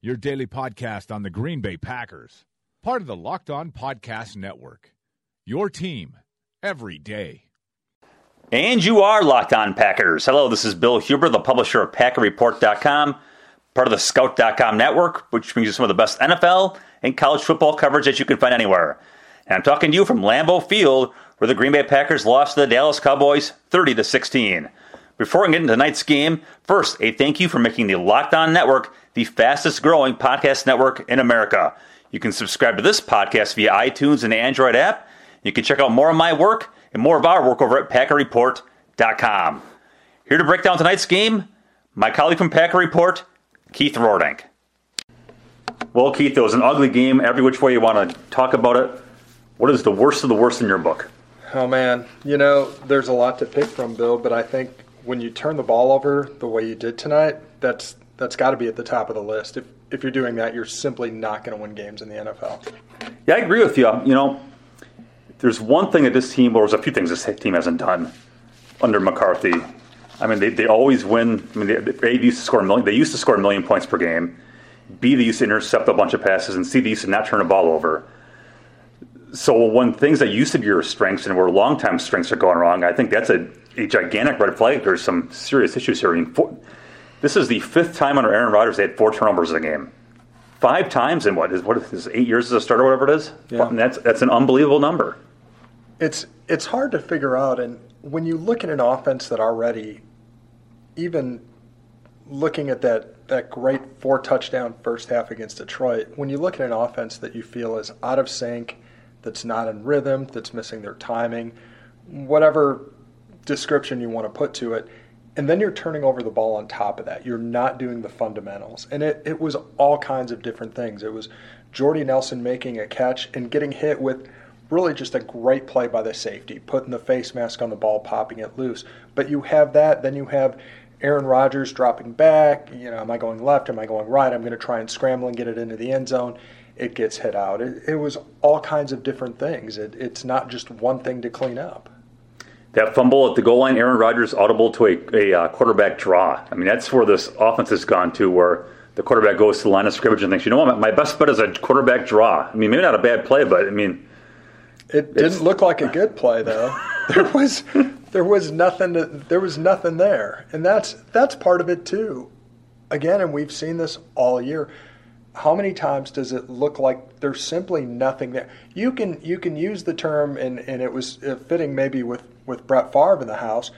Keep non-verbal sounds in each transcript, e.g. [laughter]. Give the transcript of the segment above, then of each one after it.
your daily podcast on the Green Bay Packers, part of the Locked On Podcast Network. Your team every day. And you are Locked On Packers. Hello, this is Bill Huber, the publisher of PackerReport.com, part of the Scout.com network, which brings you some of the best NFL and college football coverage that you can find anywhere. And I'm talking to you from Lambeau Field, where the Green Bay Packers lost to the Dallas Cowboys 30 to 16. Before we get into tonight's game, first, a thank you for making the Locked On Network the fastest growing podcast network in America. You can subscribe to this podcast via iTunes and the Android app. You can check out more of my work and more of our work over at PackerReport.com. Here to break down tonight's game, my colleague from Packer Report, Keith Roerdink. Well, Keith, it was an ugly game. Every which way you want to talk about it. What is the worst of the worst in your book? Oh man, you know, there's a lot to pick from, Bill, but I think when you turn the ball over the way you did tonight, that's that's got to be at the top of the list. If if you're doing that, you're simply not going to win games in the NFL. Yeah, I agree with you. You know, there's one thing that this team, or there's a few things this team hasn't done under McCarthy. I mean, they, they always win. I mean, they, they used to score a million. They used to score a million points per game. B, they used to intercept a bunch of passes, and C, they used to not turn the ball over. So when things that used to be your strengths and where long-time strengths are going wrong, I think that's a, a gigantic red flag. There's some serious issues here. I mean, four, this is the fifth time under Aaron Rodgers they had four turnovers in a game. Five times in what is what is eight years as a starter, whatever it is. Yeah. That's that's an unbelievable number. It's it's hard to figure out, and when you look at an offense that already, even looking at that that great four touchdown first half against Detroit, when you look at an offense that you feel is out of sync, that's not in rhythm, that's missing their timing, whatever description you want to put to it, and then you're turning over the ball on top of that. You're not doing the fundamentals. And it, it was all kinds of different things. It was Jordy Nelson making a catch and getting hit with really just a great play by the safety, putting the face mask on the ball, popping it loose. But you have that, then you have Aaron Rodgers dropping back. You know, am I going left? Am I going right? I'm going to try and scramble and get it into the end zone. It gets hit out. It, it was all kinds of different things. It, it's not just one thing to clean up. That fumble at the goal line, Aaron Rodgers audible to a, a uh, quarterback draw. I mean, that's where this offense has gone to, where the quarterback goes to the line of scrimmage and thinks, you know what, my best bet is a quarterback draw. I mean, maybe not a bad play, but I mean, it didn't look like a good play though. [laughs] there was there was nothing to, there was nothing there, and that's that's part of it too. Again, and we've seen this all year how many times does it look like there's simply nothing there? You can you can use the term, and, and it was fitting maybe with, with Brett Favre in the house.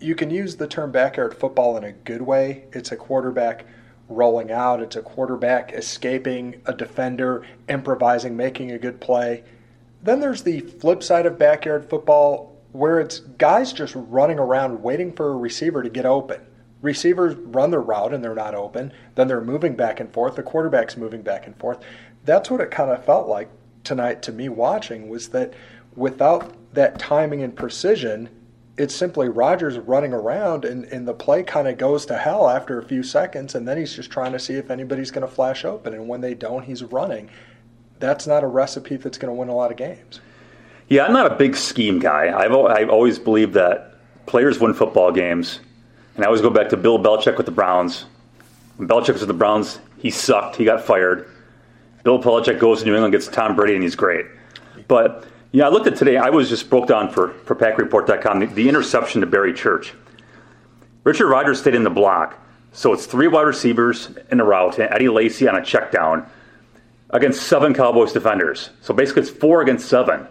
You can use the term backyard football in a good way. It's a quarterback rolling out. It's a quarterback escaping a defender, improvising, making a good play. Then there's the flip side of backyard football, where it's guys just running around waiting for a receiver to get open receivers run their route and they're not open. Then they're moving back and forth. The quarterback's moving back and forth. That's what it kind of felt like tonight to me watching was that without that timing and precision, it's simply Rodgers running around and, and the play kind of goes to hell after a few seconds and then he's just trying to see if anybody's going to flash open. And when they don't, he's running. That's not a recipe that's going to win a lot of games. Yeah, I'm not a big scheme guy. I've, I've always believed that players win football games – and I always go back to Bill Belichick with the Browns. When Belichick was with the Browns, he sucked. He got fired. Bill Belichick goes to New England, gets Tom Brady, and he's great. But yeah, I looked at today. I was just broke down for for PackerReport.com the, the interception to Barry Church. Richard Rodgers stayed in the block, so it's three wide receivers in a route and Eddie Lacy on a check down against seven Cowboys defenders. So basically, it's four against seven.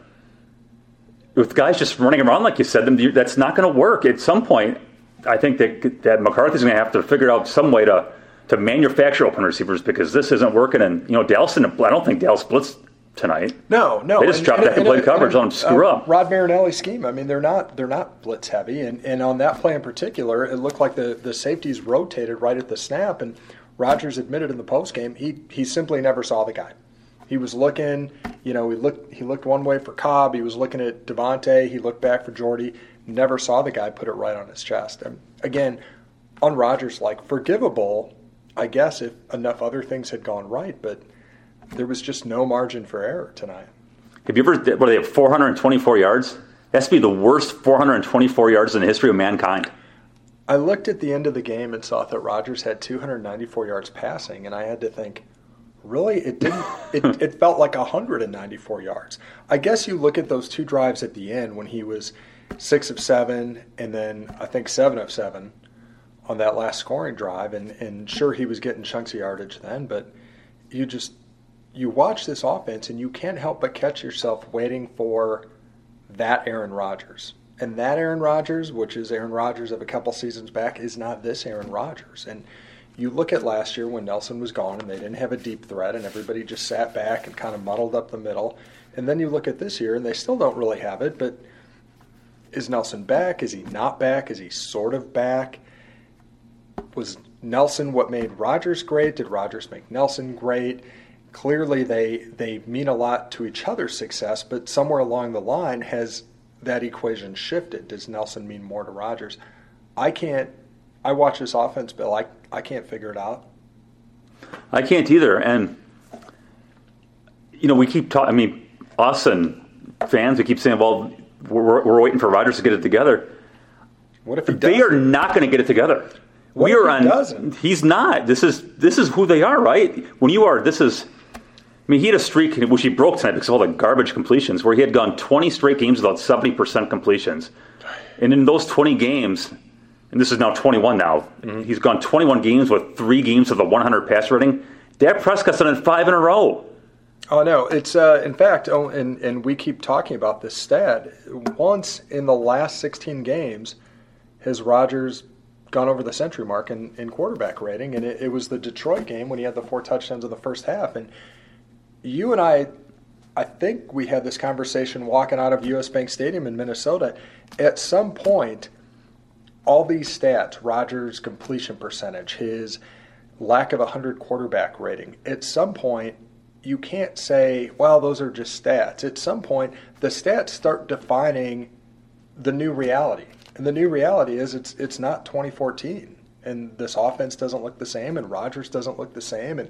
With guys just running around like you said, that's not going to work. At some point, I think that that McCarthy's going to have to figure out some way to to manufacture open receivers because this isn't working. And you know, Dallas, I don't think Dallas blitzed tonight. No, no, they just and, dropped and, back and, played coverage on screw uh, up. Rod Marinelli scheme. I mean, they're not they're not blitz heavy, and, and on that play in particular, it looked like the the safeties rotated right at the snap, and Rodgers admitted in the post game he he simply never saw the guy. He was looking, you know, he looked he looked one way for Cobb. He was looking at Davante. He looked back for Jordy. Never saw the guy put it right on his chest. And again, on Rodgers, like forgivable, I guess if enough other things had gone right, but there was just no margin for error tonight. Have you ever? What do they have? 424 yards. That's to be the worst 424 yards in the history of mankind. I looked at the end of the game and saw that Rodgers had 294 yards passing, and I had to think, really, it didn't. [laughs] it, it felt like 194 yards. I guess you look at those two drives at the end when he was six of seven, and then I think seven of seven on that last scoring drive, and and sure he was getting chunks of yardage then, but you just you watch this offense and you can't help but catch yourself waiting for that Aaron Rodgers. And that Aaron Rodgers, which is Aaron Rodgers of a couple seasons back, is not this Aaron Rodgers. And you look at last year when Nelson was gone and they didn't have a deep threat and everybody just sat back and kind of muddled up the middle. And then you look at this year and they still don't really have it, but is Nelson back? Is he not back? Is he sort of back? Was Nelson what made Rodgers great? Did Rodgers make Nelson great? clearly they they mean a lot to each other's success, but somewhere along the line has that equation shifted. Does Nelson mean more to Rodgers? I can't. I watch this offense, Bill. I I can't figure it out. I can't either, and you know we keep talking. I mean, us and fans, we keep saying, "Well, we're, we're waiting for Rodgers to get it together." What if he they are not going to get it together? What we if are he on. doesn't? He's not. This is this is who they are, right? When you are, this is. I mean, he had a streak which he broke tonight because of all the garbage completions, where he had gone 20 straight games without 70% completions, and in those 20 games, and this is now 21 now, Mm-hmm. he's gone 21 games with three games of the 100 pass rating. Dak Prescott's done it five in a row. Oh no, it's uh, in fact, oh, and and we keep talking about this stat. Once in the last 16 games, has Rodgers gone over the century mark in, in quarterback rating, and it, it was the Detroit game when he had the four touchdowns in the first half. And you and I, I think we had this conversation walking out of U.S. Bank Stadium in Minnesota. At some point, all these stats, Rodgers' completion percentage, his lack of a 100 quarterback rating, at some point, you can't say, well, those are just stats. At some point, the stats start defining the new reality. And the new reality is it's it's not 2014 and this offense doesn't look the same and Rodgers doesn't look the same and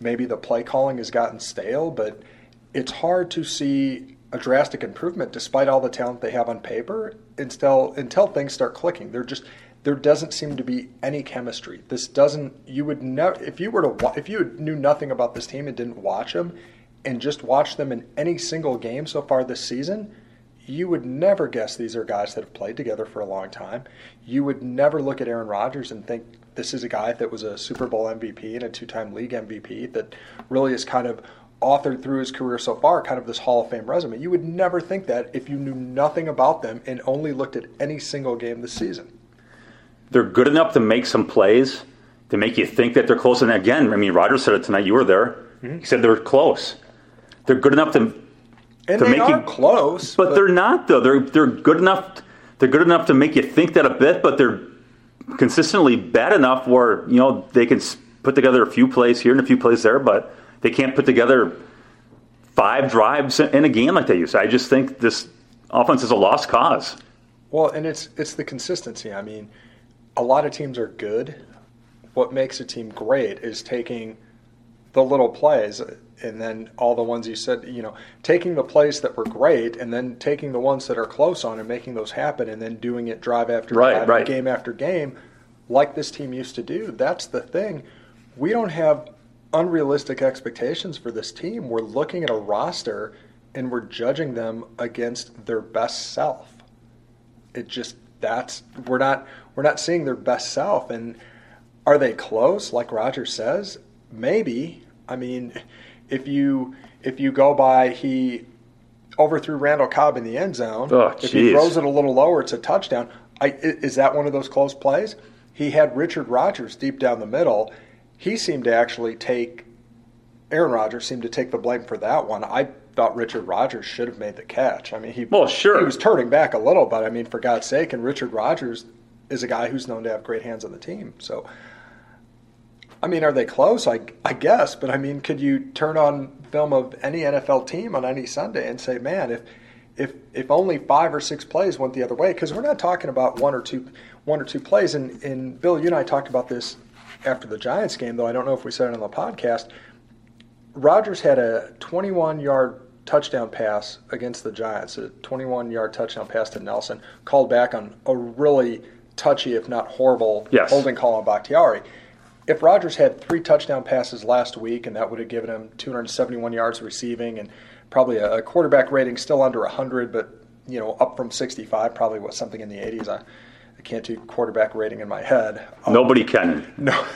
maybe the play calling has gotten stale, but it's hard to see a drastic improvement despite all the talent they have on paper until until things start clicking. There just there doesn't seem to be any chemistry. This doesn't you would never if you were to if you knew nothing about this team and didn't watch them and just watch them in any single game so far this season, you would never guess these are guys that have played together for a long time. You would never look at Aaron Rodgers and think this is a guy that was a Super Bowl MVP and a two time league MVP that really is kind of authored through his career so far, kind of this Hall of Fame resume. You would never think that if you knew nothing about them and only looked at any single game this season. They're good enough to make some plays to make you think that they're close. And again, I mean, Rodgers said it tonight. You were there. Mm-hmm. He said they're close. They're good enough to And To they make are you- close, But, they're not though. They're they're good enough. They're good enough to make you think that a bit, but they're consistently bad enough where you know they can put together a few plays here and a few plays there, but they can't put together five drives in a game like they used. I just think this offense is a lost cause. Well, and it's it's the consistency. I mean, a lot of teams are good. What makes a team great is taking the little plays and then all the ones you said, you know, taking the plays that were great and then taking the ones that are close on and making those happen and then doing it drive after Right, drive, right. game after game, like this team used to do. That's the thing. We don't have unrealistic expectations for this team. We're looking at a roster and we're judging them against their best self it just that's we're not we're not seeing their best self. And are they close like roger says? Maybe. I mean if you if you go by he overthrew randall cobb in the end zone. Oh, if he throws it a little lower it's a touchdown. I, is that one of those close plays? He had richard Rodgers deep down the middle. He seemed to actually take aaron rodgers seemed to take the blame for that one. I thought richard Rodgers should have made the catch. I mean he Well, sure. he was turning back a little, but I mean, for God's sake, and Richard Rodgers is a guy who's known to have great hands on the team. So I mean, are they close? I, I guess, but I mean, could you turn on film of any NFL team on any Sunday and say, man, if if if only five or six plays went the other way, because we're not talking about one or two one or two plays. And, and Bill, you and I talked about this after the Giants game, though I don't know if we said it on the podcast. Rodgers had a 21 yard touchdown pass against the Giants, a 21 yard touchdown pass to Nelson, called back on a really touchy, if not horrible, yes. holding call on Bakhtiari. If Rodgers had three touchdown passes last week, and that would have given him 271 yards receiving and probably a, quarterback rating still under 100, but you know up from 65, probably was something in the 80s. I, I can't do quarterback rating in my head. Nobody um, can. [laughs] No,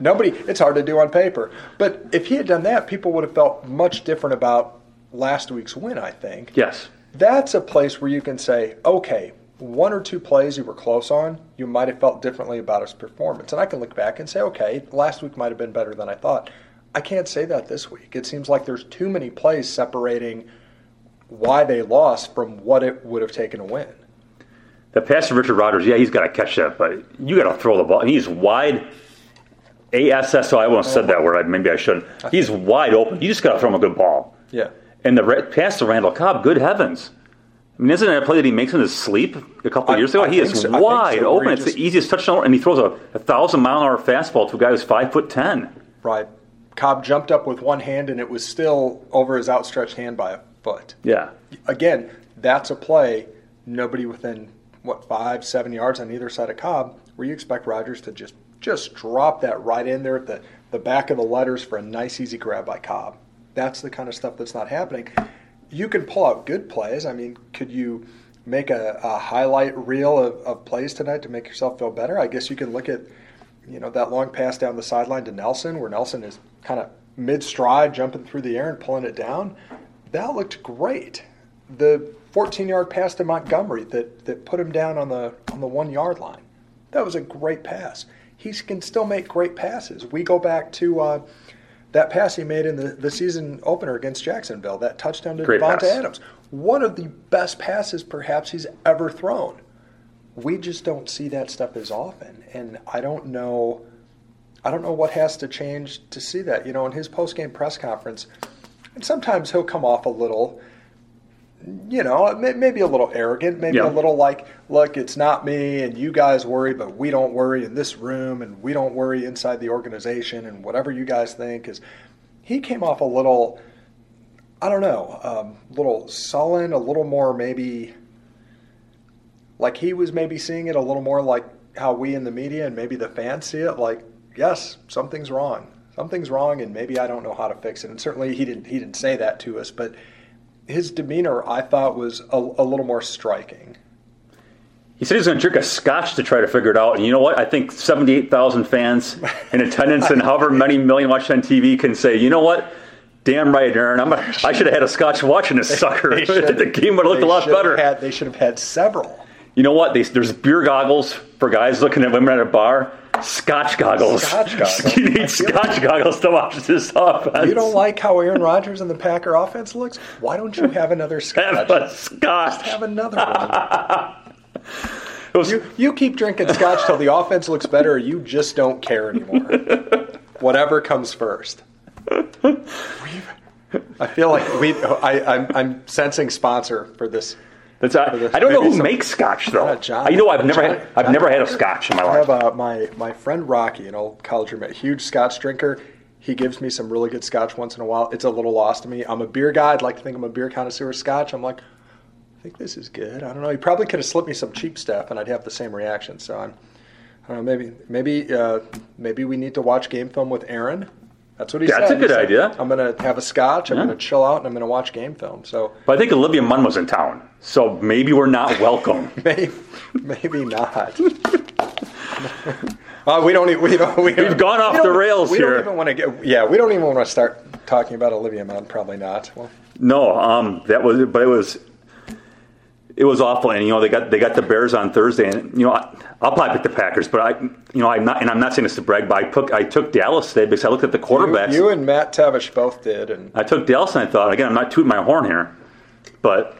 nobody. It's hard to do on paper. But if he had done that, people would have felt much different about last week's win. I think. Yes. That's a place where you can say, okay, one or two plays you were close on, you might have felt differently about his performance. And I can look back and say, okay, last week might have been better than I thought. I can't say that this week. It seems like there's too many plays separating why they lost from what it would have taken to win. The pass to Richard Rodgers, yeah, he's got to catch that, but you got to throw the ball. And he's wide. ASSO, I won't have said that word. Maybe I shouldn't. He's wide open. You just got to throw him a good ball. Yeah. And the pass to Randall Cobb, good heavens. I mean, isn't that a play that he makes in his sleep a couple of years ago? I he is so. wide so. open. It's just... the easiest touchdown, and he throws a, a thousand mile an hour fastball to a guy who's five foot ten. Right. Cobb jumped up with one hand, and it was still over his outstretched hand by a foot. Yeah. Again, that's a play. Nobody within what five, seven yards on either side of Cobb, where you expect Rodgers to just just drop that right in there at the, the back of the letters for a nice easy grab by Cobb. That's the kind of stuff that's not happening. You can pull out good plays. I mean, could you make a, a highlight reel of, of plays tonight to make yourself feel better? I guess you can look at you know, that long pass down the sideline to Nelson, where Nelson is kind of mid stride, jumping through the air and pulling it down, that looked great. The 14 yard pass to Montgomery that, that put him down on the on the one yard line, that was a great pass. He can still make great passes. We go back to uh, that pass he made in the, the season opener against Jacksonville, that touchdown to Davante Adams. One of the best passes perhaps he's ever thrown we just don't see that stuff as often. And I don't know, I don't know what has to change to see that. You know, in his post game press conference, and sometimes he'll come off a little, you know, maybe a little arrogant, maybe yeah. a little like, look, it's not me, and you guys worry, but we don't worry in this room, and we don't worry inside the organization, and whatever you guys think is. He came off a little, I don't know, a um, little sullen, a little more maybe like he was maybe seeing it a little more like how we in the media and maybe the fans see it like yes something's wrong something's wrong and maybe i don't know how to fix it and certainly he didn't he didn't say that to us but his demeanor i thought was a, a little more striking he said he's going to drink a scotch to try to figure it out. And you know what? I think 78,000 fans in attendance and however many million watching on TV can say, you know what? Damn right, Aaron. I'm a, I should have had a scotch watching this sucker. [laughs] the game would have looked a lot better. Had, they should have had several. You know what? They, there's beer goggles for guys looking at women at a bar. Scotch goggles. Scotch goggles. [laughs] you need Scotch like goggles to watch this offense. You don't like how Aaron Rodgers and the Packer offense looks? Why don't you have another Scotch? [laughs] Have a Scotch. Just have another one. was, [laughs] you, you keep drinking Scotch till the offense looks better, or you just don't care anymore. Whatever comes first. I feel like we. I, I'm, I'm sensing sponsor for this that's, uh, I don't know who some, makes scotch though. John, you know, I've never John, had I've John never had a scotch in my life. I have uh, my my friend Rocky, an old college roommate, huge scotch drinker. He gives me some really good scotch once in a while. It's a little lost to me. I'm a beer guy. I'd like to think I'm a beer connoisseur. Scotch. I'm like, I think this is good. I don't know. He probably could have slipped me some cheap stuff, and I'd have the same reaction. So I'm, I don't know. Maybe maybe uh, maybe we need to watch game film with Aaron that's what he That's said. That's a good said, idea. I'm going to have a scotch. I'm yeah. going to chill out, and I'm going to watch game film. So, but I think Olivia Munn was in town, so maybe we're not welcome. [laughs] maybe, maybe not. [laughs] uh, we don't. We don't. We have gone off the rails we here. We don't even want to get. Yeah, we don't even want to start talking about Olivia Munn. Probably not. Well, no. Um, that was. But it was it was awful. And you know they got they got the Bears on Thursday, and you know I, will probably pick the Packers, but I you know I'm not and I'm not saying this to brag, but I took I took Dallas today because I looked at the quarterbacks. You, you and Matt Tevsh both did, and I took Dallas and I thought again I'm not tooting my horn here, but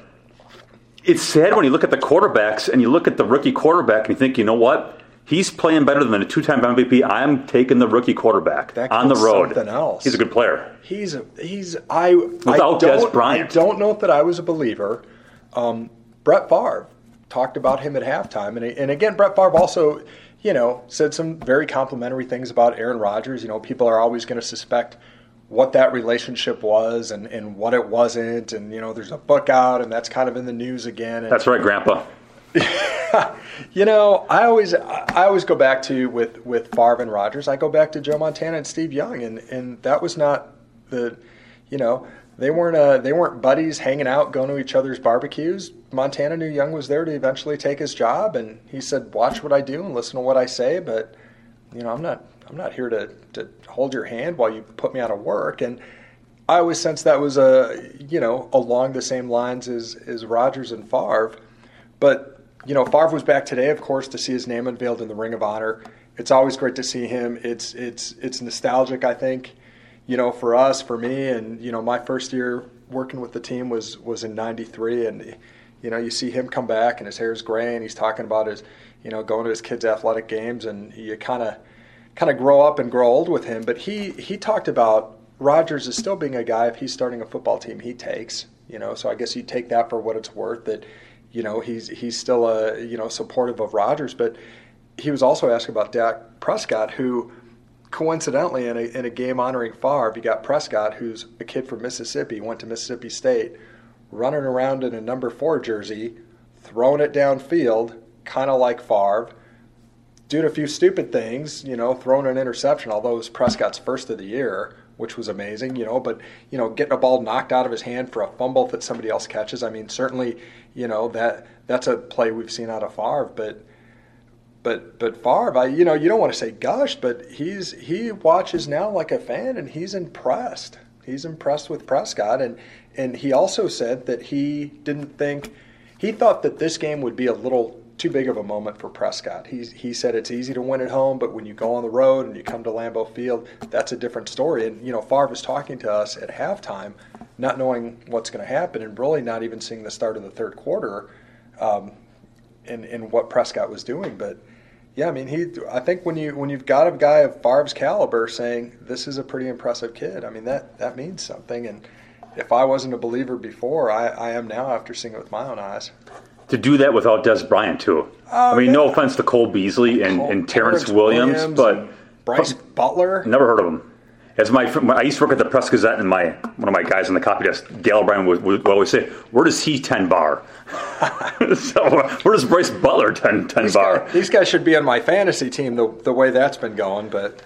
it's sad when you look at the quarterbacks and you look at the rookie quarterback and you think you know what He's playing better than a two-time MVP. I'm taking the rookie quarterback on the road. something else. He's a good player. He's a, he's I I Without Dez don't Bryant. I don't know that I was a believer. Um, Brett Favre talked about him at halftime, and and again, Brett Favre also, you know, said some very complimentary things about Aaron Rodgers. You know, people are always going to suspect what that relationship was and, and what it wasn't, and you know, there's a book out, and that's kind of in the news again. And, That's right, Grandpa. [laughs] you know, I always I always go back to with with Favre and Rodgers. I go back to Joe Montana and Steve Young, and and that was not the, you know, they weren't uh, they weren't buddies hanging out going to each other's barbecues. Montana knew Young was there to eventually take his job, and he said, "Watch what I do and listen to what I say." But you know, I'm not I'm not here to to hold your hand while you put me out of work and. I always sense that was a you know along the same lines as as Rodgers and Favre, but you know Favre was back today, of course, to see his name unveiled in the Ring of Honor. It's always great to see him. It's it's it's nostalgic, I think, you know, for us, for me, and you know, my first year working with the team was was in '93, and you know, you see him come back and his hair is gray, and he's talking about his, you know, going to his kids' athletic games, and you kind of kind of grow up and grow old with him. But he he talked about Rodgers is still being a guy if he's starting a football team he takes. You know, so I guess you take that for what it's worth. That you know he's he's still a you know supportive of Rodgers, but he was also asked about Dak Prescott, who coincidentally in a, in a game honoring Favre, you got Prescott, who's a kid from Mississippi, went to Mississippi State, running around in a number four jersey, throwing it downfield, kind of like Favre doing a few stupid things, you know, throwing an interception, although it was Prescott's first of the year, which was amazing, you know, but, you know, getting a ball knocked out of his hand for a fumble that somebody else catches. I mean, certainly, you know, that that's a play we've seen out of Favre, but but but Favre, I, you know, you don't want to say gush, but he's he watches now like a fan and he's impressed. He's impressed with Prescott and and he also said that he didn't think he thought that this game would be a little too big of a moment for Prescott. He, he said it's easy to win at home, but when you go on the road and you come to Lambeau Field, that's a different story. And, you know, Favre was talking to us at halftime, not knowing what's going to happen and really not even seeing the start of the third quarter um, in, in what Prescott was doing. But, yeah, I mean, he. I think when you when you've got a guy of Favre's caliber saying this is a pretty impressive kid, I mean that that means something. And if I wasn't a believer before, I, I am now after seeing it with my own eyes to do that without Dez Bryant too. Oh, I mean, yeah. no offense to Cole Beasley and, Cole- and Terrance, Terrance Williams, Williams but Brice Butler. never heard of him. As my, my I used to work at the Press Gazette, and my one of my guys on the copy desk, Dale O'Brien, would, would always say, "Where does he ten bar?" [laughs] [laughs] so uh, where does Brice Butler 10, 10 These, bar? guys, these guys should be on my fantasy team. The the way that's been going, but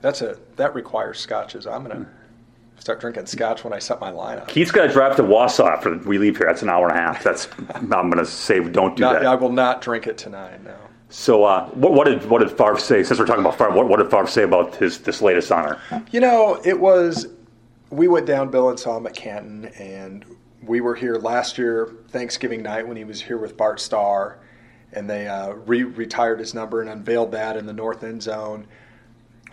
that's a that requires scotches. I'm gonna start drinking scotch when I set my lineup. Keith's got to drive to Wausau after we leave here. That's an hour and a half. That's I'm going to say don't do Not, that. I will not drink it tonight. No. So uh, what, what did what did Favre say? Since we're talking about Favre, what, what did Favre say about his this latest honor? You know, it was. We went down Bill and saw him at Canton, and we were here last year Thanksgiving night when he was here with Bart Starr, and they uh, re- retired his number and unveiled that in the north end zone.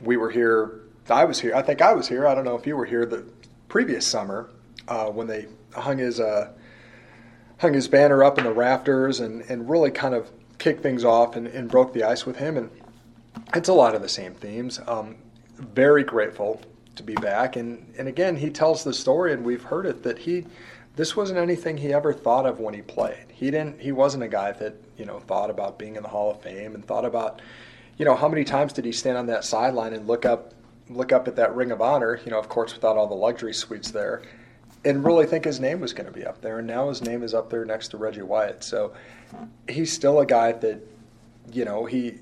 We were here. I was here. I think I was here. I don't know if you were here the previous summer uh, when they hung his uh, hung his banner up in the rafters and, and really kind of kicked things off and, and broke the ice with him. And it's a lot of the same themes. Um, very grateful to be back. And, and again, he tells the story, and we've heard it, that he this wasn't anything he ever thought of when he played. He didn't. He wasn't a guy that you know thought about being in the Hall of Fame and thought about, you know, how many times did he stand on that sideline and look up look up at that Ring of Honor? You know, of course, without all the luxury suites there, and really think his name was going to be up there. And now his name is up there next to Reggie White. So he's still a guy that, you know, he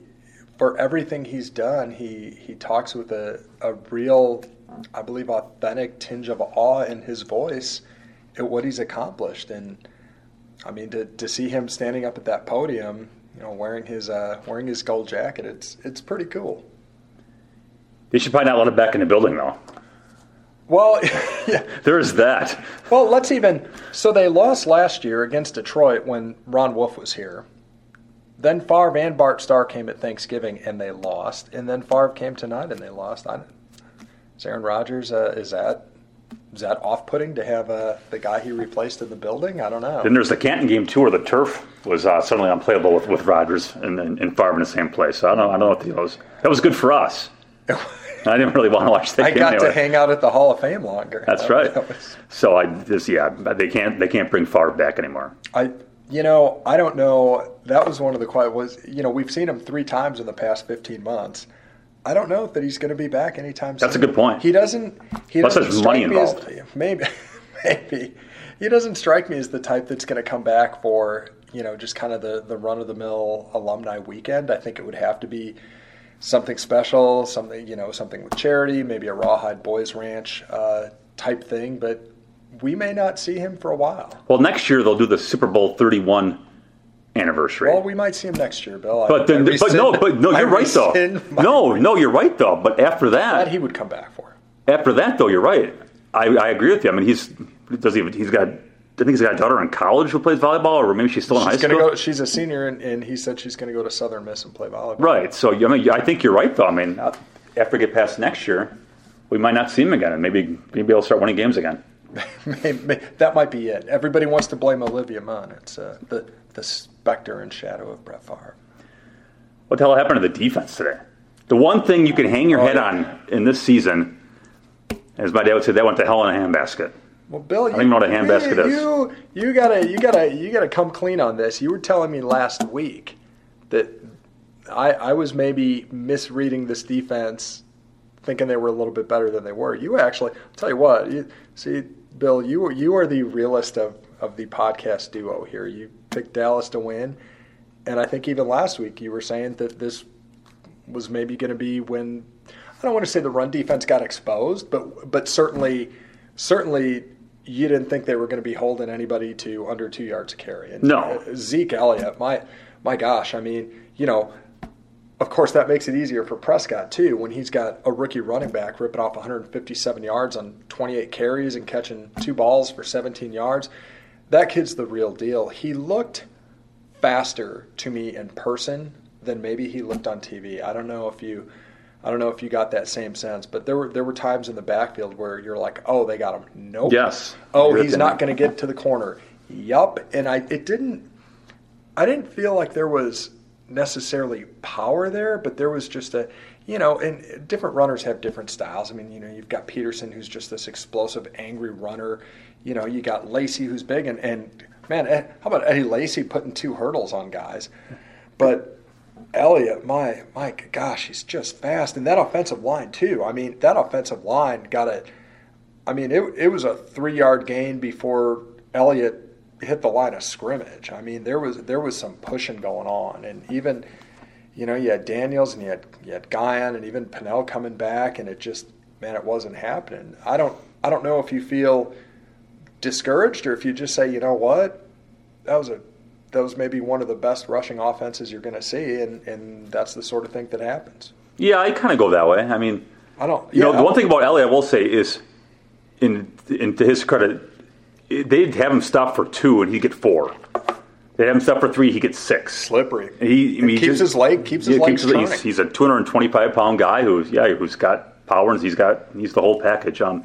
for everything he's done, he he talks with a, a real, I believe, authentic tinge of awe in his voice at what he's accomplished. And I mean, to, to see him standing up at that podium, you know, wearing his uh, wearing his gold jacket, it's it's pretty cool. They should probably not let him back in the building though. Well, [laughs] yeah. There is that. Well, let's even. So they lost last year against Detroit when Ron Wolf was here. Then Favre and Bart Starr came at Thanksgiving and they lost. And then Favre came tonight and they lost. I, is Aaron Rodgers, uh, is that is that off-putting to have uh, the guy he replaced in the building? I don't know. Then there's the Canton game too, where the turf was uh, suddenly unplayable with, with Rodgers and, and, and Favre in the same place. So I don't know. I don't know what the deal is. That was good for us. I didn't really want to watch that I got anyway. to hang out at the Hall of Fame longer. That's That- right. that was- So I just yeah, they can't they can't bring Favre back anymore. I, you know, I don't know. That was one of the quiet was. You know, we've seen him three times in the past 15 months. I don't know that he's going to be back anytime soon. That's a good point. He doesn't. He Unless doesn't there's money me as- involved. maybe, [laughs] maybe he doesn't strike me as the type that's going to come back for you know just kind of the the run of the mill alumni weekend. I think it would have to be something special, something you know, something with charity, maybe a Rawhide Boys Ranch uh, type thing. But we may not see him for a while. Well, next year they'll do the Super Bowl 31 anniversary. Well, we might see him next year, Bill. I- but then, I but no, but no, you're right though. [laughs] No, no, you're right though. But after that that, he would come back for. after that though, you're right. I, I agree with you. I mean, he's does he? He's got. I think he's got a daughter in college who plays volleyball, or maybe she's still in high school. go. She's a senior, and, and he said she's going to go to Southern Miss and play volleyball. Right. So I mean, I think you're right though. I mean, uh, after we get past next year, we might not see him again, and maybe maybe he'll start winning games again. [laughs] That might be it. Everybody wants to blame Olivia Munn. It's uh, the the specter and shadow of Brett Favre. What the hell happened to the defense today? The one thing you can hang your Oh, head yeah. on in this season, as my dad would say, that went to hell in a handbasket. Well, Bill, you, don't even know what a handbasket you, is. You you gotta you gotta you gotta come clean on this. You were telling me last week that I I was maybe misreading this defense, thinking they were a little bit better than they were. You actually, I'll tell you what. You, see, Bill, you are- you are the realist of of the podcast duo here. You picked Dallas to win, and I think even last week you were saying that this was maybe going to be when I don't want to say the run defense got exposed, but but certainly certainly you didn't think they were going to be holding anybody to under two yards a carry. And No. uh, Zeke Elliott, my my gosh, I mean, you know, of course that makes it easier for Prescott too when he's got a rookie running back ripping off 157 yards on 28 carries and catching two balls for 17 yards. That kid's the real deal. He looked faster to me in person than maybe he looked on TV. I don't know if you I don't know if you got that same sense, but there were there were times in the backfield where you're like, "Oh, they got him." Nope. Yes. Oh, he's not going to get to the corner. Yup. And I it didn't I didn't feel like there was necessarily power there, but there was just a, you know, and different runners have different styles. I mean, you know, you've got Peterson who's just this explosive, angry runner. You know, you got Lacy who's big, and, and man, eh, how about Eddie Lacy putting two hurdles on guys? But Elliott, my my gosh, he's just fast, and that offensive line too. I mean, that offensive line got a. I mean, it it was a three yard gain before Elliott hit the line of scrimmage. I mean, there was there was some pushing going on, and even you know you had Daniels and you had you had Guion and even Pennel coming back, and it just man, it wasn't happening. I don't I don't know if you feel discouraged or if you just say, you know what, that was a that was maybe one of the best rushing offenses you're going to see, and and that's the sort of thing that happens. Yeah, I kind of go that way. I mean, I don't. you know, the one thing about Elliott I will say is, in, in to his credit, they'd have him stop for two and he'd get four. They'd have him stop for three, he gets six. slippery. He, I mean, keeps just- his leg keeps his yeah, legs keeps he's, he's a 225 pound guy who's yeah who's got power and he's got he's the whole package. Um,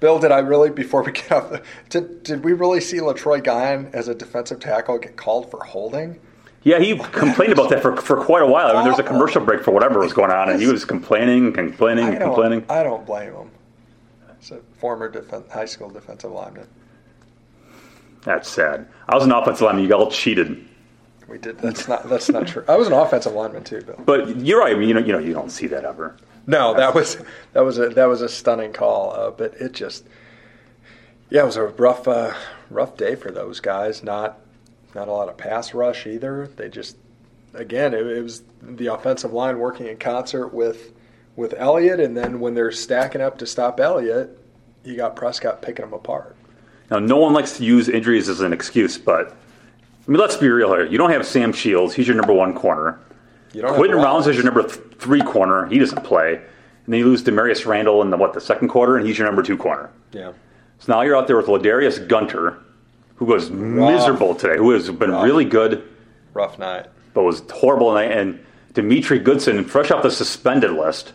Bill, did I really before we get off? The, did did we really see Letroy Guion as a defensive tackle get called for holding? yeah, he complained about that for, for quite a while. I mean, there was a oh. commercial break for whatever was going on, and he was complaining, complaining, I complaining. I don't blame him. It's a former defen high school defensive lineman. That's sad. I was an offensive lineman. You all cheated. We did. That's not. That's not true. I was an offensive lineman too, Bill. But you're right. I mean, you know, you know, you don't see that ever. No, that was that was a that was a stunning call. Uh, but it just, yeah, it was a rough uh, rough day for those guys. Not not a lot of pass rush either. They just again it, it was the offensive line working in concert with with Elliott, and then when they're stacking up to stop Elliott, you got Prescott picking them apart. Now, no one likes to use injuries as an excuse, but I mean, let's be real here. You don't have Sam Shields; he's your number one corner. You don't Quentin have Rollins is your number th- three corner. He doesn't play. And then you lose Damarious Randall in the what the second quarter, and he's your number two corner. Yeah. So now you're out there with Ladarius Gunter, who was miserable today, who has been Rough. really good, Rough night. but was horrible night. And Demetri Goodson, fresh off the suspended list,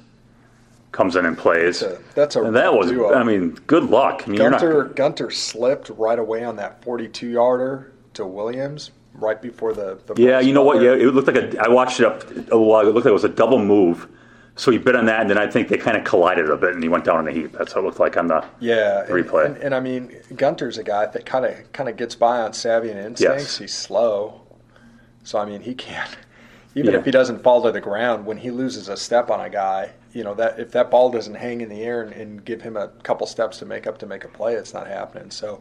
comes in and plays. That's a, that's a and that was, duo. I mean, good luck. I mean, Gunter not, Gunter slipped right away on that 42 yarder to Williams right before the. the yeah, you know what? Yeah, it looked like a. I watched it up a while. It looked like it was a double move. So he bit on that, and then I think they kind of collided a bit, and he went down in the heap. That's what it looked like on the. Yeah, and, replay. And, and I mean, Gunter's a guy that kind of kind of gets by on savvy and instincts. Yes. He's slow, so I mean, he can't. [laughs] Even Yeah. if he doesn't fall to the ground, when he loses a step on a guy, you know that if that ball doesn't hang in the air and, and give him a couple steps to make up to make a play, it's not happening. So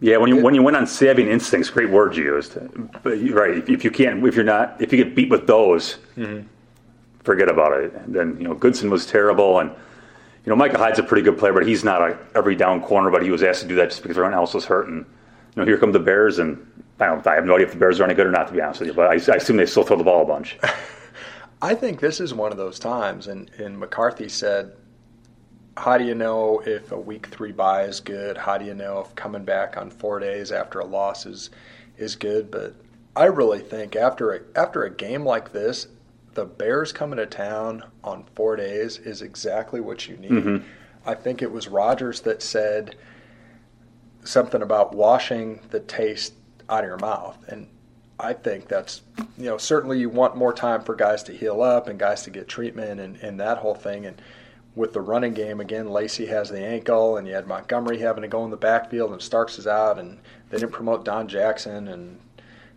Yeah, when you when you went on saving instincts, great word you used. But you're right, if, if you can't, if you're not, if you get beat with those, mm-hmm. forget about it. And then you know Goodson was terrible, and you know Micah Hyde's a pretty good player, but he's not a every down corner. But he was asked to do that just because everyone else was hurt. And you know here come the Bears, and I don't, I have no idea if the Bears are any good or not, to be honest with you. But I, I assume they still throw the ball a bunch. [laughs] I think this is one of those times, and, and McCarthy said, How do you know if a week three bye is good? How do you know if coming back on four days after a loss is, is good? But I really think after a, after a game like this, the Bears coming to town on four days is exactly what you need. Mm-hmm. I think it was Rodgers that said something about washing the taste out of your mouth. And I think that's, you know, certainly you want more time for guys to heal up and guys to get treatment and, and that whole thing. And with the running game, again, Lacy has the ankle, and you had Montgomery having to go in the backfield, and Starks is out, and they didn't promote Don Jackson, and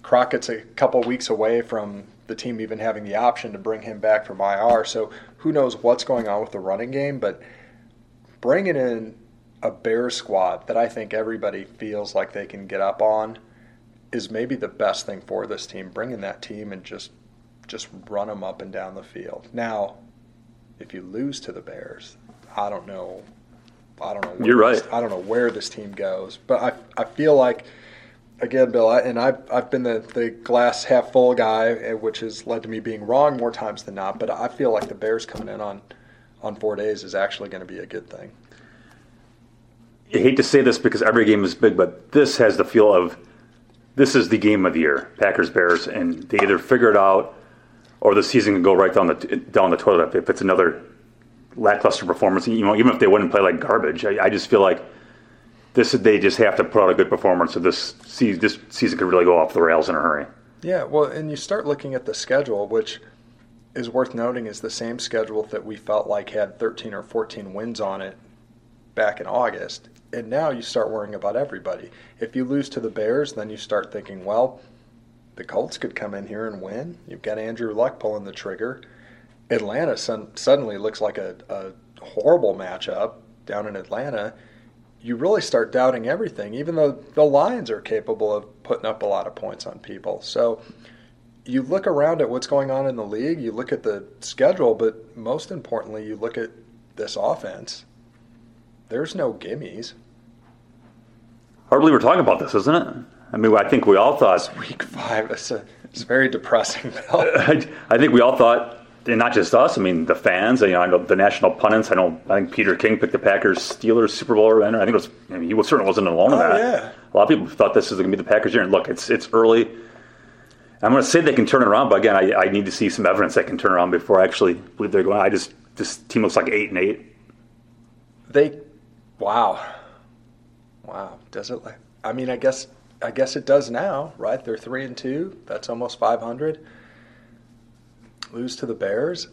Crockett's a couple weeks away from the team even having the option to bring him back from IR. So who knows what's going on with the running game, but bringing in a bear squad that I think everybody feels like they can get up on is maybe the best thing for this team. Bringing that team and just just run them up and down the field. Now, if you lose to the Bears, I don't know. I don't know. Where You're this- right. I don't know where this team goes, but I I feel like again, Bill, I, and I've I've been the the glass half full guy, eh, which has led to me being wrong more times than not. But I feel like the Bears coming in on on four days is actually going to be a good thing. I hate to say this because every game is big, but this has the feel of this is the game of the year, Packers Bears, and they either figure it out or the season can go right down the down the toilet if it's another lackluster performance. You know, even if they wouldn't play like garbage, I, I just feel like this they just have to put out a good performance, so this se- this season could really go off the rails in a hurry. Yeah, well, and you start looking at the schedule, which is worth noting is the same schedule that we felt like had 13 or 14 wins on it back in August. And now you start worrying about everybody. If you lose to the Bears, then you start thinking, well, the Colts could come in here and win. You've got Andrew Luck pulling the trigger. Atlanta son- suddenly looks like a, a horrible matchup down in Atlanta. You really start doubting everything, even though the Lions are capable of putting up a lot of points on people. So you look around at what's going on in the league, you look at the schedule, but most importantly, you look at this offense. There's no gimmies. Hard to believe we're talking about this, isn't it? I mean, I think we all thought Week five, it's, a, it's very depressing, [laughs] I, I think we all thought, and not just us. I mean, the fans. You know, I know the national pundits. I know. I think Peter King picked the Packers Steelers Super Bowl winner. I think it was. I mean, he was, certainly wasn't alone in Oh, that. yeah. A lot of people thought this was going to be the Packers year. And look, it's it's early. I'm going to say they can turn it around, but again, I, I need to see some evidence they can turn around before I actually believe they're going. I just this team looks like eight and eight. They, wow, wow. Does it? Like, I mean, I guess I guess it does now, right? They're three and two. That's almost 500. Lose to the Bears.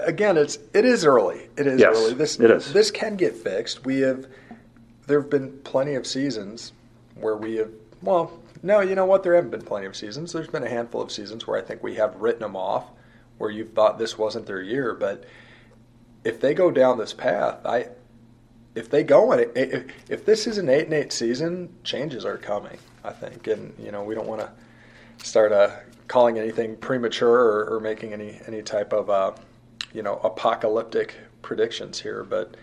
Again, it's it is early. It is Yes, early. This it is. This can get fixed. We have there have been plenty of seasons where we have well, no, you know what? There haven't been plenty of seasons. There's been a handful of seasons where I think we have written them off, where you've thought this wasn't their year. But if they go down this path, I if they go in it, if, if this is an eight and eight season, changes are coming. I think, and you know we don't want to start uh, calling anything premature or, or making any any type of uh, you know apocalyptic predictions here, but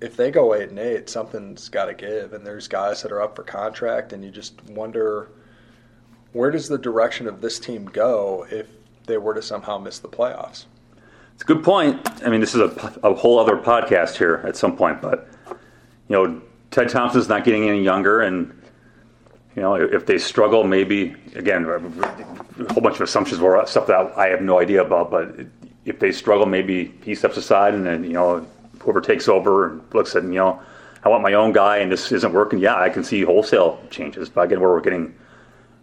if they go eight and eight, something's got to give, and there's guys that are up for contract, and you just wonder where does the direction of this team go if they were to somehow miss the playoffs. It's a good point. I mean, this is a, a whole other podcast here at some point, but you know, Ted Thompson's not getting any younger, and you know, if they struggle, maybe again, a whole bunch of assumptions were stuff that I have no idea about. But if they struggle, maybe he steps aside and then you know whoever takes over and looks at you know I want my own guy and this isn't working. Yeah, I can see wholesale changes. But again, where we're getting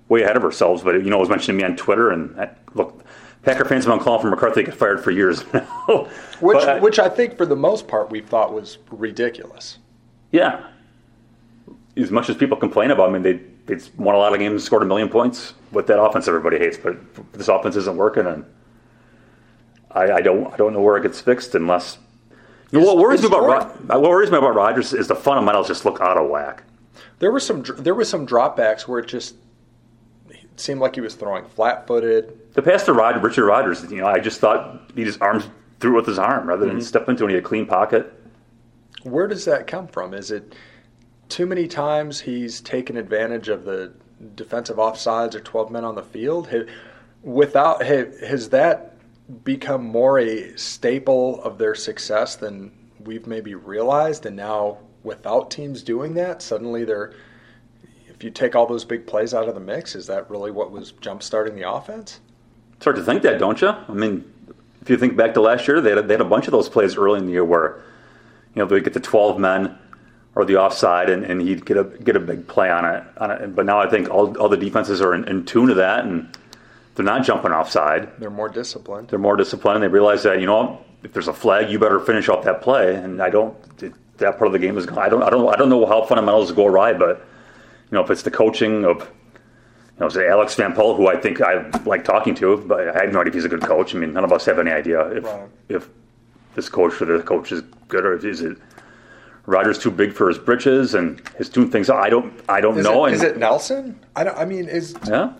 way ahead of ourselves. But you know, it was mentioned to me on Twitter, and I, look, Packer fans have been calling for McCarthy to get fired for years [laughs] now. which, I- which I think for the most part we thought was ridiculous. Yeah, as much as people complain about, I mean, they they won a lot of games, scored a million points with that offense everybody hates, but this offense isn't working, and I, I don't I don't know where it gets fixed unless. You know, what worries me about Jordan. Uh, what worries me about Rodgers is the fundamentals just look out of whack. There were some dr- there were some dropbacks where it just it seemed like he was throwing flat-footed. The pass to Rod, Richard Rodgers, you know, I just thought he just arms threw it with his arm rather than mm-hmm. step into it. He had a clean pocket. Where does that come from? Is it too many times he's taken advantage of the defensive offsides or 12 men on the field? Without has that become more a staple of their success than we've maybe realized? And now, without teams doing that, suddenly they're. If you take all those big plays out of the mix, is that really what was jump starting the offense? It's hard to think that, don't you? I mean, if you think back to last year, they had, they had a bunch of those plays early in the year where, you know, they get the 12 men or the offside and, and he'd get a get a big play on it. On it. But now I think all, all the defenses are in, in tune to that and they're not jumping offside. They're more disciplined. They're more disciplined and they realize that, you know, if there's a flag, you better finish off that play. And I don't, that part of the game is, I don't, I don't, I don't know how fundamentals go awry, but, you know, if it's the coaching of, you know, say Alex Van Pelt, who I think I like talking to, but I have no idea if he's a good coach. I mean, none of us have any idea if Right. if this coach or the coach is good or is it Rodgers too big for his britches and his doing things. I don't I don't Is, know. it, and is it Nelson? I don't. I mean, is yeah,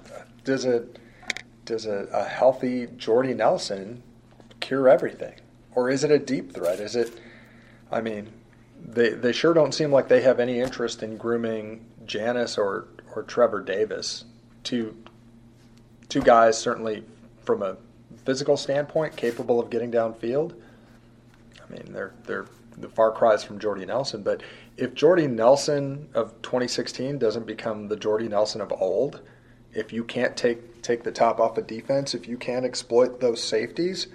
does a does a, a healthy Jordy Nelson cure everything, or is it a deep threat? Is it? I mean, they they sure don't seem like they have any interest in grooming Janis or or Trevor Davis, two two guys certainly from a physical standpoint capable of getting downfield. I mean, they're they're the far cries from Jordy Nelson, but if Jordy Nelson of 2016 doesn't become the Jordy Nelson of old, if you can't take take the top off a defense, if you can't exploit those safeties,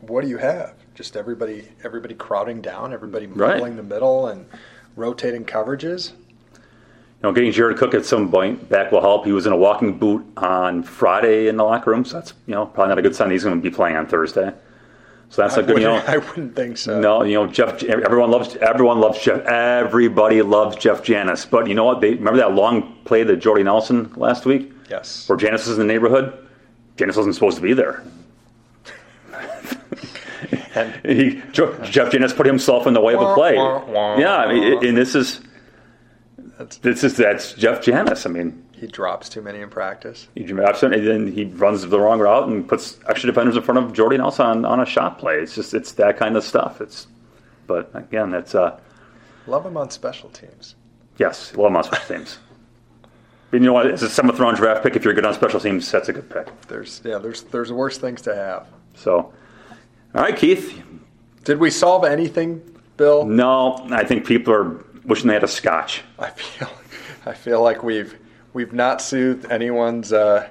what do you have? Just everybody everybody crowding down, everybody Right. the middle and rotating coverages. you know, getting Jared Cook at some point back will help. He was in a walking boot on Friday in the locker room, so that's you know probably not a good sign. He's going to be playing on Thursday, so that's I a good. You know, [laughs] I wouldn't think so. No, you know Jeff. Everyone loves. Everyone loves Jeff. Everybody loves Jeff Janis. But you know what? They remember that long play to Jordy Nelson last week, Yes. where Janis was in the neighborhood. Janis wasn't supposed to be there. [laughs] And [laughs] He, Jeff Janis put himself in the way of a play. Yeah, I mean, and this is That's- this is that's Jeff Janis. I mean, he drops too many in practice. he absent, and then he runs the wrong route and puts extra defenders in front of Jordy Nelson on, on a shot play. It's just it's that kind of stuff. It's, but again, that's uh, Love him on special teams. Yes, love him on special teams. [laughs] But you know what? It's a seventh round draft pick. If you're good on special teams, that's a good pick. There's yeah, there's there's worse things to have. So, all right, Keith. Did we solve anything, Bill? No, I think people are wishing they had a scotch. I feel I feel like we've we've not soothed anyone's uh,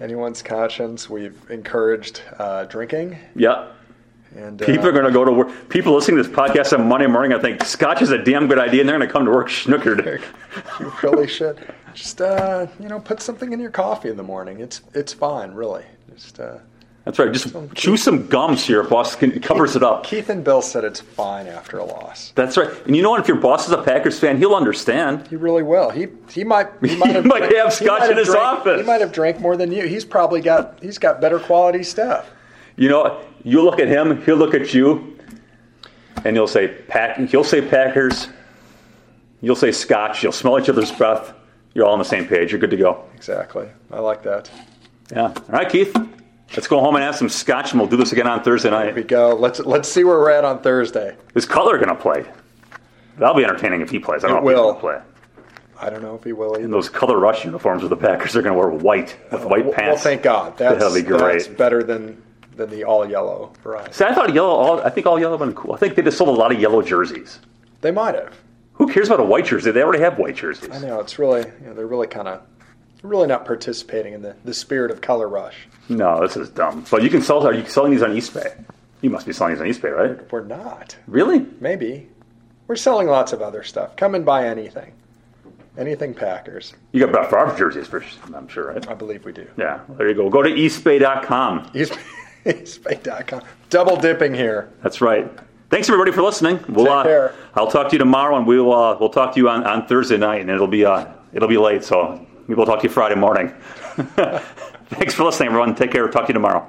anyone's conscience. We've encouraged uh, drinking, Yeah. and uh, People are going to go to work. People listening to this podcast on Monday morning, I think scotch is a damn good idea, and they're going to come to work [laughs] snookered. [laughs] you really should just uh, you know put something in your coffee in the morning. It's it's fine, really. Just uh, That's right. Just chew some gum so your boss can, covers it up. Keith and Bill said it's fine after a loss. That's right. And you know what? If your boss is a Packers fan, he'll understand. He really will. He he might he might [laughs] have, might have he scotch might in his drank- office. He might have drank more than you. He's probably got he's got better quality stuff. You know, you look at him, he'll look at you, and you'll say Pack. He'll say Packers. You'll say Scotch. You'll smell each other's breath. You're all on the same page. You're good to go. Exactly. I like that. Yeah. All right, Keith. Let's go home and have some Scotch, and we'll do this again on Thursday night. Here we go. Let's let's see where we're at on Thursday. Is Cutler going to play? That'll be entertaining if he plays. I don't It know if will. he's going to play. I don't know if he will either. And those color rush uniforms of the Packers are going to wear white uh, with white well, pants. well, thank God. That's, That'll be great. that's better than than the all yellow variety. See, I thought yellow. All, I think all yellow would been cool. I think they just sold a lot of yellow jerseys. They might have. Who cares about a white jersey? They already have white jerseys. I know it's really you know, they're really kind of really not participating in the, the spirit of color rush. No, this is dumb. But you can sell. Are you selling these on Eastbay? You must be selling these on Eastbay, right? We're not. Really? Maybe. We're selling lots of other stuff. Come and buy anything. Anything Packers. You got Brett Favre jerseys, for, I'm sure, right? I believe we do. Yeah, there you go. Go to eastbay.com. East, [laughs] eastbay.com. Double dipping here. That's right. Thanks everybody for listening. We'll, Take uh, care. I'll talk to you tomorrow, and we'll uh, we'll talk to you on, on Thursday night, and it'll be uh, it'll be late, so maybe we'll talk to you Friday morning. [laughs] Thanks for listening, everyone. Take care. Talk to you tomorrow.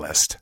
list.